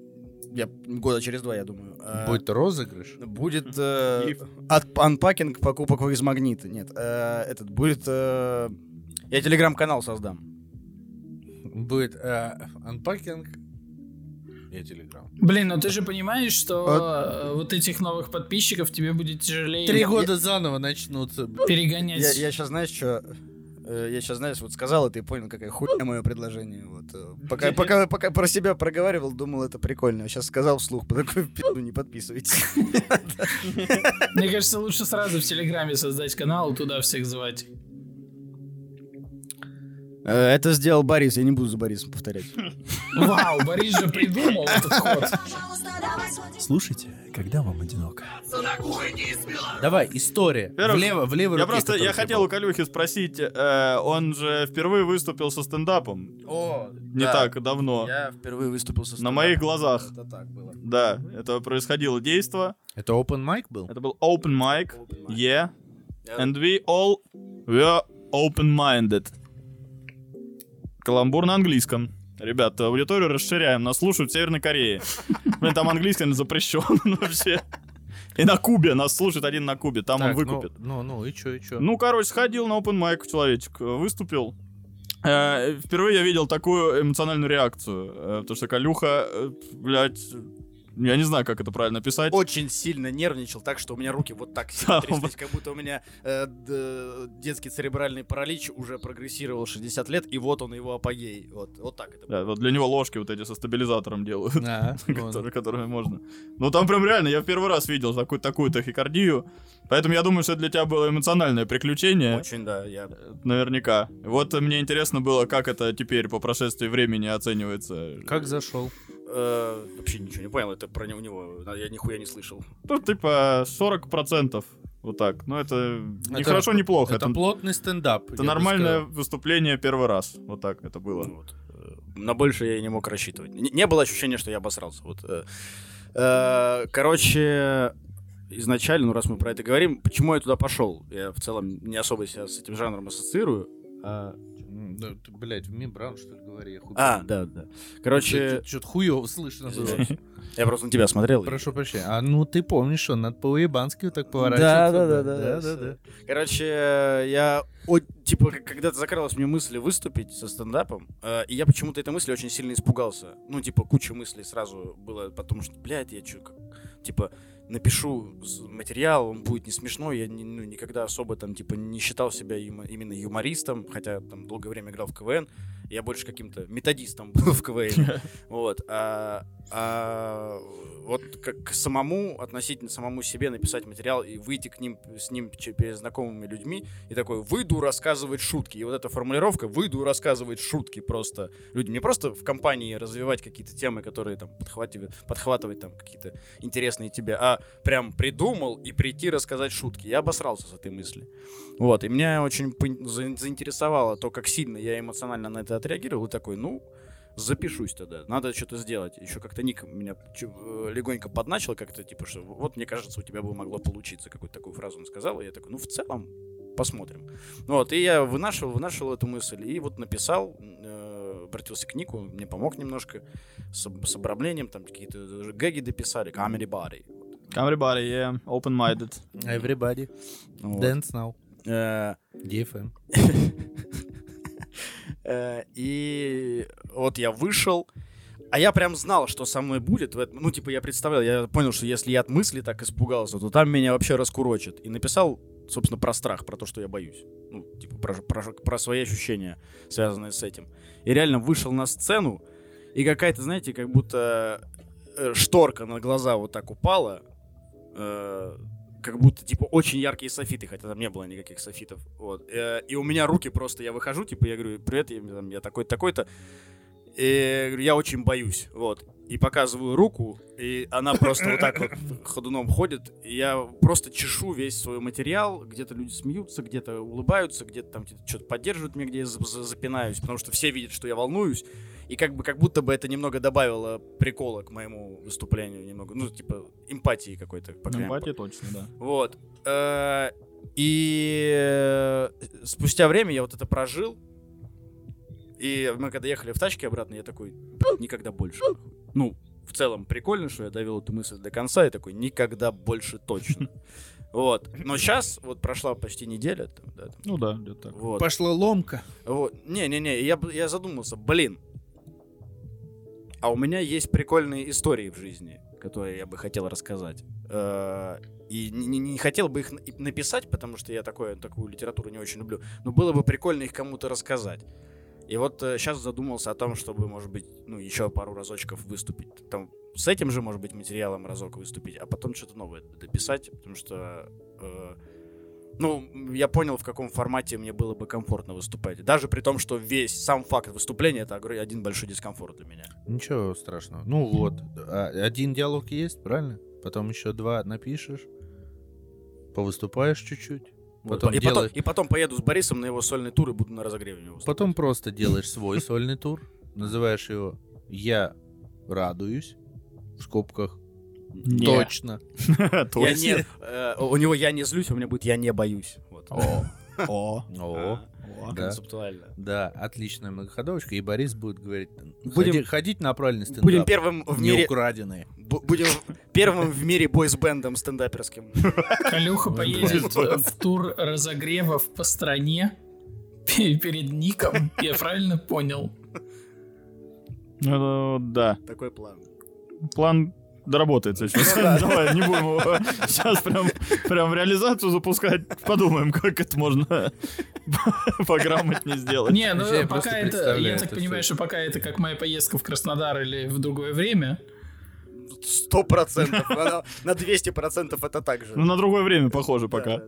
я года через два, я думаю. э, Будет розыгрыш. Будет э, от, анпакинг покупок из магнита. Нет, э, этот будет. э, я телеграм-канал создам. Будет э, анпакинг. Я телеграм. Блин, ну ты же понимаешь, что э, вот этих новых подписчиков тебе будет тяжелее Три года заново начнутся. перегонять. Я, сейчас, знаешь, что. Э, Я сейчас, знаешь, вот сказал это и понял, какая хуйня мое предложение. Вот. э, Пока, пока, пока про себя проговаривал, думал, это прикольно. Сейчас сказал вслух, по такой [LAUGHS] пизду не подписывайтесь. Мне кажется, лучше сразу в Телеграме создать канал и туда всех звать. Э, Это сделал Борис, я не буду за Борисом повторять. Вау, Борис же придумал этот ход. Слушайте, когда вам одиноко. Давай, история. Во-первых, Влево, в левой Я просто, я хотел у. Калюхи спросить, э, он же впервые выступил со стендапом О, не так давно. Я впервые выступил со На моих глазах. Это так было. Да, это происходило действо. Это open mic был? Это был open mic. Open mic. Yeah. And we all were open-minded. Каламбур на английском. Ребята, аудиторию расширяем. Нас слушают в Северной Корее. Блин, там английский запрещен [LAUGHS] вообще. И на Кубе. Нас слушает один на Кубе. Там он Так, ну, выкупит. Ну, ну, и чё, и чё? Ну, короче, сходил на open mic человечек, выступил. Э, Впервые я видел такую эмоциональную реакцию. э, Потому что Калюха, э, блядь, я не знаю, как это правильно писать. Очень сильно нервничал, так что у меня руки вот так сильно [LAUGHS] тряслись, как будто у меня э, детский церебральный паралич уже прогрессировал 60 лет, и вот он его апогей. Вот, вот так это было. Да, вот для него ложки вот эти со стабилизатором делают. А, [LAUGHS] которые, которыми можно. Ну там прям реально, я в первый раз видел такую, такую тахикардию. Поэтому я думаю, что это для тебя было эмоциональное приключение. Очень, да, я... Наверняка. Вот мне интересно было, как это теперь по прошествии времени оценивается. Как зашел? Э, вообще ничего не понял, это про него, у него, я нихуя не слышал. Ну, типа 40%. Вот так. Ну, это не Это- хорошо, не плохо. Это Это, плотный стендап. это нормальное выступление первый раз. Вот так это было. Вот. Э, На больше я и не мог рассчитывать. Не, не было ощущения, что я обосрался. Вот. э. Э, короче, изначально, ну раз мы про это говорим, почему я туда пошел? Я в целом не особо себя с этим жанром ассоциирую. А, Да, ты, блядь, в мембран, что ли, говори? я хуй а, да, да. Короче, Что-то хуёво слышно было. [LAUGHS] я просто на тебя смотрел. Прошу прощения. А ну ты помнишь, что надо по-уебански вот так Да, поворачиваться? да, да, да, да, да. да. Короче, я, о- типа, когда-то закралась мне мысль выступить со стендапом, э, и я почему-то этой мысли очень сильно испугался. Ну, типа, куча мыслей сразу было, потому что, блядь, я чё, типа, напишу материал, он будет не смешной, я ни- ну, никогда особо там, типа, не считал себя юмо- именно юмористом, хотя там долгое время играл в КВН, я больше каким-то методистом [LAUGHS] был в КВН. [LAUGHS] Вот. А, а вот как самому, относительно самому себе написать материал и выйти к ним, с ним перед знакомыми людьми и такой, выйду рассказывать шутки. И вот эта формулировка, выйду рассказывать шутки просто людям. Не просто в компании развивать какие-то темы, которые там подхватывают, подхватывать там какие-то интересные тебе, а прям придумал и прийти рассказать шутки. Я обосрался с этой мысли. Вот, и меня очень заинтересовало то, как сильно я эмоционально на это отреагировал, и такой, ну, запишусь тогда, надо что-то сделать. Еще как-то Ник меня э, легонько подначил, как-то типа, что вот, мне кажется, у тебя бы могло получиться, какую-то такую фразу он сказал, и я такой, ну, в целом, посмотрим. Вот, и я вынашивал, вынашивал эту мысль, и вот написал, э, обратился к Нику, мне помог немножко с, с обрамлением, там какие-то гэги дописали, comedy body. Everybody, yeah, open-minded. Everybody, Вот. dance now. Э, DFM. [LAUGHS] Э, И вот я вышел, а я прям знал, что со мной будет. в этом. Ну, типа, я представлял, я понял, что если я от мысли так испугался, то там меня вообще раскурочат. И написал, собственно, про страх, про то, что я боюсь. Ну, типа, про, про- про свои ощущения, связанные с этим. И реально вышел на сцену, и какая-то, знаете, как будто э, шторка на глаза вот так упала. Э, как будто, типа, очень яркие софиты, хотя там не было никаких софитов. Вот. Э, И у меня руки просто, я выхожу, типа, я говорю, привет, я, там, я такой-то, такой-то. И говорю, я очень боюсь, вот. И показываю руку, и она просто вот так вот ходуном ходит. И я просто чешу весь свой материал. Где-то люди смеются, где-то улыбаются, где-то там что-то поддерживают меня, где я за- за- запинаюсь, потому что все видят, что я волнуюсь. И как бы как будто бы это немного добавило прикола к моему выступлению, немного, ну, типа, эмпатии какой-то. по Эмпатия точно, да. вот. Э, И э, спустя время я вот это прожил. И мы когда ехали в тачке обратно, я такой, никогда больше. нахуй». Ну, в целом прикольно, что я довел эту мысль до конца и такой, никогда больше точно. [LAUGHS] Вот. Но сейчас, вот прошла почти неделя. там, да, там, Ну да, где-то так. вот. Пошла ломка. Вот. Не-не-не, я, я задумался, блин. А у меня есть прикольные истории в жизни, которые я бы хотел рассказать. Э, И не, не- хотел бы их написать, потому что я такое, такую литературу не очень люблю. Но было бы прикольно их кому-то рассказать. И вот сейчас задумался о том, чтобы, может быть, ну, еще пару разочков выступить. Там с этим же, может быть, материалом разок выступить, а потом что-то новое дописать, потому что, э, ну, я понял, в каком формате мне было бы комфортно выступать. Даже при том, что весь сам факт выступления это один большой дискомфорт для меня. Ничего страшного. Ну вот, а, один диалог есть, правильно? Потом еще два напишешь, повыступаешь чуть-чуть, потом и, потом, делаешь, и потом поеду с Борисом на его сольный тур и буду на разогреве него выступать. потом просто делаешь [LAUGHS] свой сольный тур, называешь его «Я радуюсь», в скобках, Не. [LAUGHS] точно. Я не, э, у него я не злюсь, у меня будет я не боюсь. О, [LAUGHS] о, О, о. да. Концептуально. Да, отличная многоходовочка, и Борис будет говорить, Будем- «Ходи- ходить на правильный стендап, Будем первым в мире, украденные. бу- будем первым в мире бойсбендом стендаперским. [LAUGHS] Калюха поедет в тур разогревов по стране пе- перед ником. Я правильно понял? Ну, да. Такой план. План доработается сейчас. [LAUGHS] Давай, не будем его [LAUGHS] сейчас прям, прям в реализацию запускать. Подумаем, как это можно [LAUGHS] пограмотнее сделать. Не, ну Я пока это, я так понимаю, что пока это как моя поездка в Краснодар или в другое время. Сто процентов. На 200 процентов это так же. Ну, на другое время похоже пока.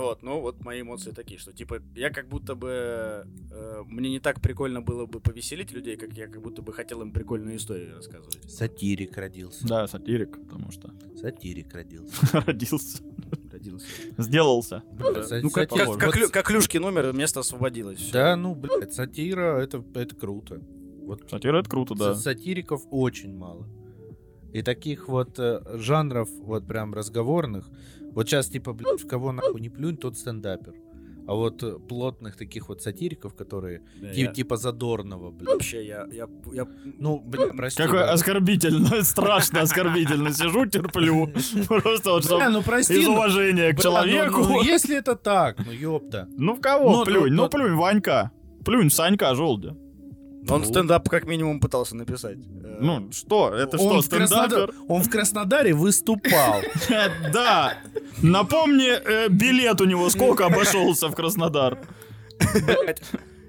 Вот, ну вот мои эмоции такие, что типа я как будто бы э, мне не так прикольно было бы повеселить людей, как я как будто бы хотел им прикольную историю рассказывать. Сатирик родился. Да, сатирик, потому что Сатирик родился. [LAUGHS] родился. Родился. Сделался. Ну как, как, как, вот Лю- как Люшкин умер, место освободилось. Да, ну, блядь, сатира, это, это круто. Вот Сатира это круто, да. са- сатириков очень мало. И таких вот э, жанров, вот прям разговорных, вот сейчас, типа, блядь, в кого нахуй не плюнь, тот стендапер. А вот э, плотных таких вот сатириков, которые Да, ти- я- типа задорного, блядь. Вообще, я, я, я Ну, блядь, прости. Какой брат. оскорбительно, [LAUGHS] страшно оскорбительно. Сижу, терплю. [LAUGHS] Просто вот Бля, чтоб ну прости, из ну, уважения к бля, человеку. ну, ну, если это так, ну ёпта. Ну в кого Ну, плюнь? ну, Ну плюнь, Ванька. Плюнь Санька желудя. Он Ну. стендап как минимум пытался написать. Э, Ну что, это что, стендапер? он в Краснодаре выступал. [LAUGHS] Да. Напомни, э, билет у него сколько обошелся в Краснодар?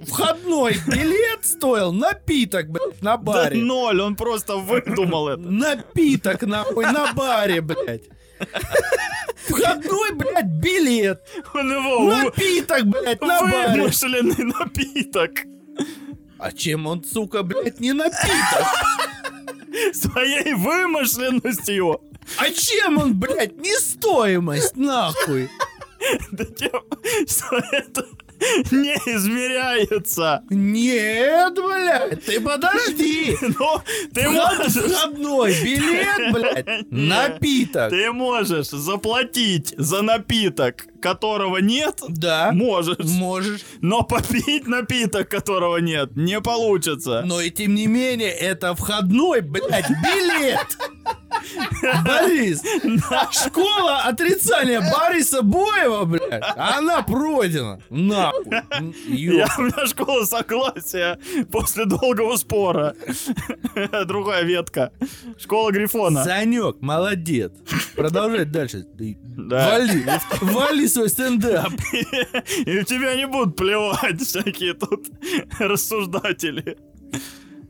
Входной билет стоил напиток, блядь, на Да баре. ноль, он просто выдумал это. Напиток, нахуй, на баре, блядь. Входной, блядь, билет. Он его Напиток, блядь, на баре. вымышленный напиток. А чем он, сука, блядь, не напиток? Своей вымышленностью. А чем он, блядь, не стоимость, нахуй? Да тем, что это [LAUGHS] не измеряется. Нет, блядь, ты подожди. [LAUGHS] Ну, ты можешь... Входной билет, блядь, [LAUGHS] напиток. Ты можешь заплатить за напиток, которого нет, Да, можешь. можешь. Но попить напиток, которого нет, не получится. Но и тем не менее, это входной, блядь, билет. Борис, школа отрицания Бориса Боева, блядь, она пройдена. Нахуй. Я, ёп. у меня школа согласия после долгого спора. Другая ветка. Школа Грифона. Санек, молодец. Продолжай дальше. Вали, вали свой стендап. И у тебя не будут плевать всякие тут рассуждатели.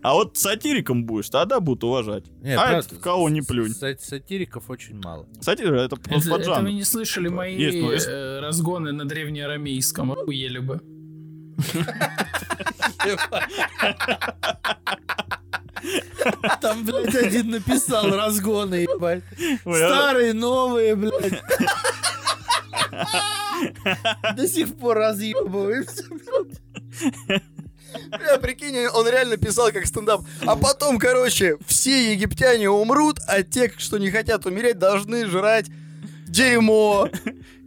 А вот сатириком будешь, тогда будут уважать. Нет, а правда, это в кого не плюнь. са- Сатириков очень мало. Сатира это Это, просто это вы жанр. не слышали мои Есть, ну, есть. э, разгоны на древнеарамейском? Охуели бы. Там, блядь, один написал разгоны, ебать. А- Старые, новые, блядь. До сих пор разъебываемся. Бля, прикинь, он реально писал как стендап. А потом, короче, все египтяне умрут, а те, что не хотят умереть, должны жрать дерьмо.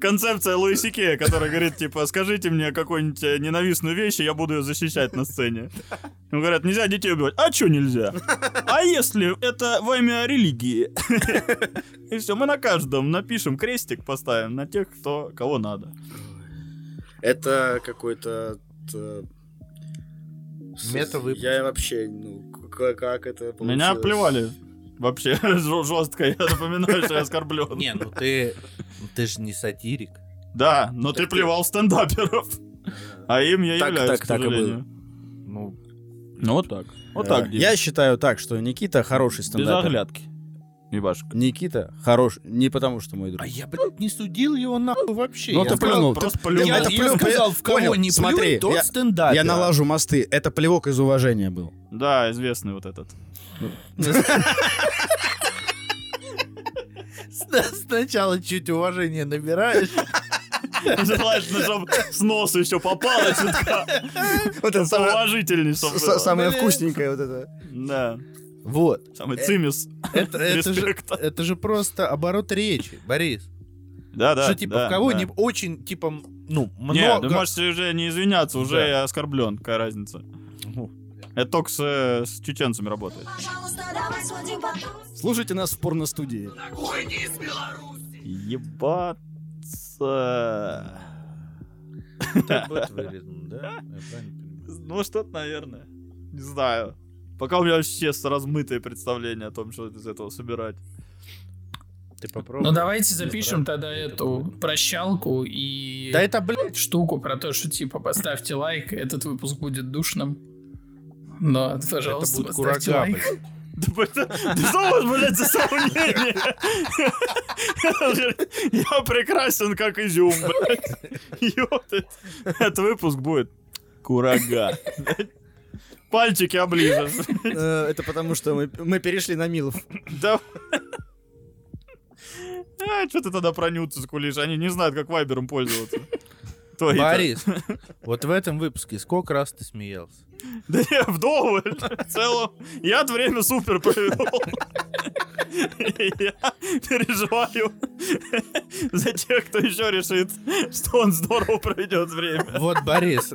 Концепция Луиси Кея, которая говорит, типа, скажите мне какую-нибудь э, ненавистную вещь, и я буду ее защищать на сцене. Ну, говорят, нельзя детей убивать. А чё нельзя? А если это во имя религии? И все, мы на каждом напишем крестик, поставим на тех, кто, кого надо. Это какой-то... с- Мета-выпуск. Я вообще, ну, к- как это получилось? Меня плевали Вообще [LAUGHS] жестко, я напоминаю, что я оскорблен. Не, ну ты... Ты же не сатирик. Да, но ты плевал стендаперов. [LAUGHS] А им я Так, являюсь, так, к так и сожалению. Ну, Ну вот так. Вот так. Я считаю так, что Никита хороший Без стендапер. оглядки. Ебашка. Никита хороший, не потому что мой друг. а я, блядь, не судил его нахуй вообще. Ну ты плюнул. просто плюнул. Я, это я плюнул. сказал, в кого Понял, не смотри, плюнь, тот я- стендапер. Я налажу мосты. Это плевок из уважения был. Да, известный вот этот. Сначала чуть уважения набираешь. Желательно, чтобы с носа еще попало чутка. Вот это самое, Уважительней, самое вкусненькое вот это. Да. Вот. Самый цимис. Это, это, же, это же просто оборот речи, Борис. Да, да. что типа да, в кого да. не очень, типа, ну, Не, много... ты можешь уже не извиняться, уже Да. я оскорблен. Какая разница? Это только с, э, с чеченцами работает. Слушайте нас в порностудии. Ебаться. это будет вырезано, да? Ну, что-то, наверное. Не знаю. Пока у меня вообще размытое представление о том, что из этого собирать. Ты попробуй. Ну давайте запишем тогда эту прощалку и Да это, блядь, штуку про то, что типа поставьте лайк, этот выпуск будет душным. Но, это пожалуйста, будет поставьте курага, лайк. блядь. [LAUGHS] Это- Ты что блядь, за сомнение? [LAUGHS] Я прекрасен, как изюм, блядь. [LAUGHS] Этот выпуск будет курага. Пальчики оближешь. Э, Это потому что мы, перешли на Милов. Да. А, что ты тогда про нюцы скулишь? Они не знают, как вайбером пользоваться. Борис, вот в этом выпуске сколько раз ты смеялся? Да я вдоволь. В целом, я время супер провел. Я переживаю за тех, кто еще решит, что он здорово проведет время. Вот, Борис,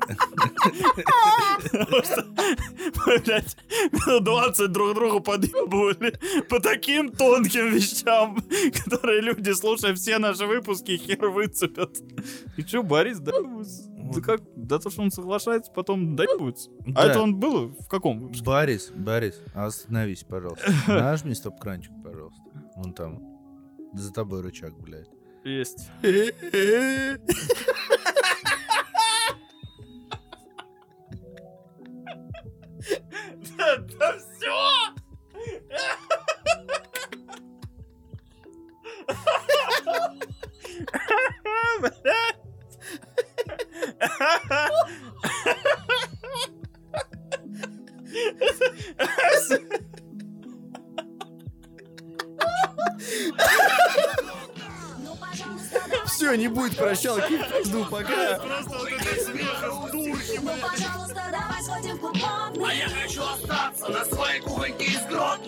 блядь, минут 20 друг другу подъебывали по таким тонким вещам, которые люди, слушая все наши выпуски, хер выцепят. И что, Борис, да? Да как? Да то, что он соглашается, потом доебывается. А Да. это он был в каком? Борис, Борис, остановись, пожалуйста. [LAUGHS] Нажми стоп-кранчик, пожалуйста. Вон там. За тобой рычаг, блядь. Есть. [LAUGHS] будет прощалки. Жду пока. Просто вот это смеха в дурке, Ну, пожалуйста, давай сходим в клуб. А я хочу остаться на своей кухоньке из Гродно.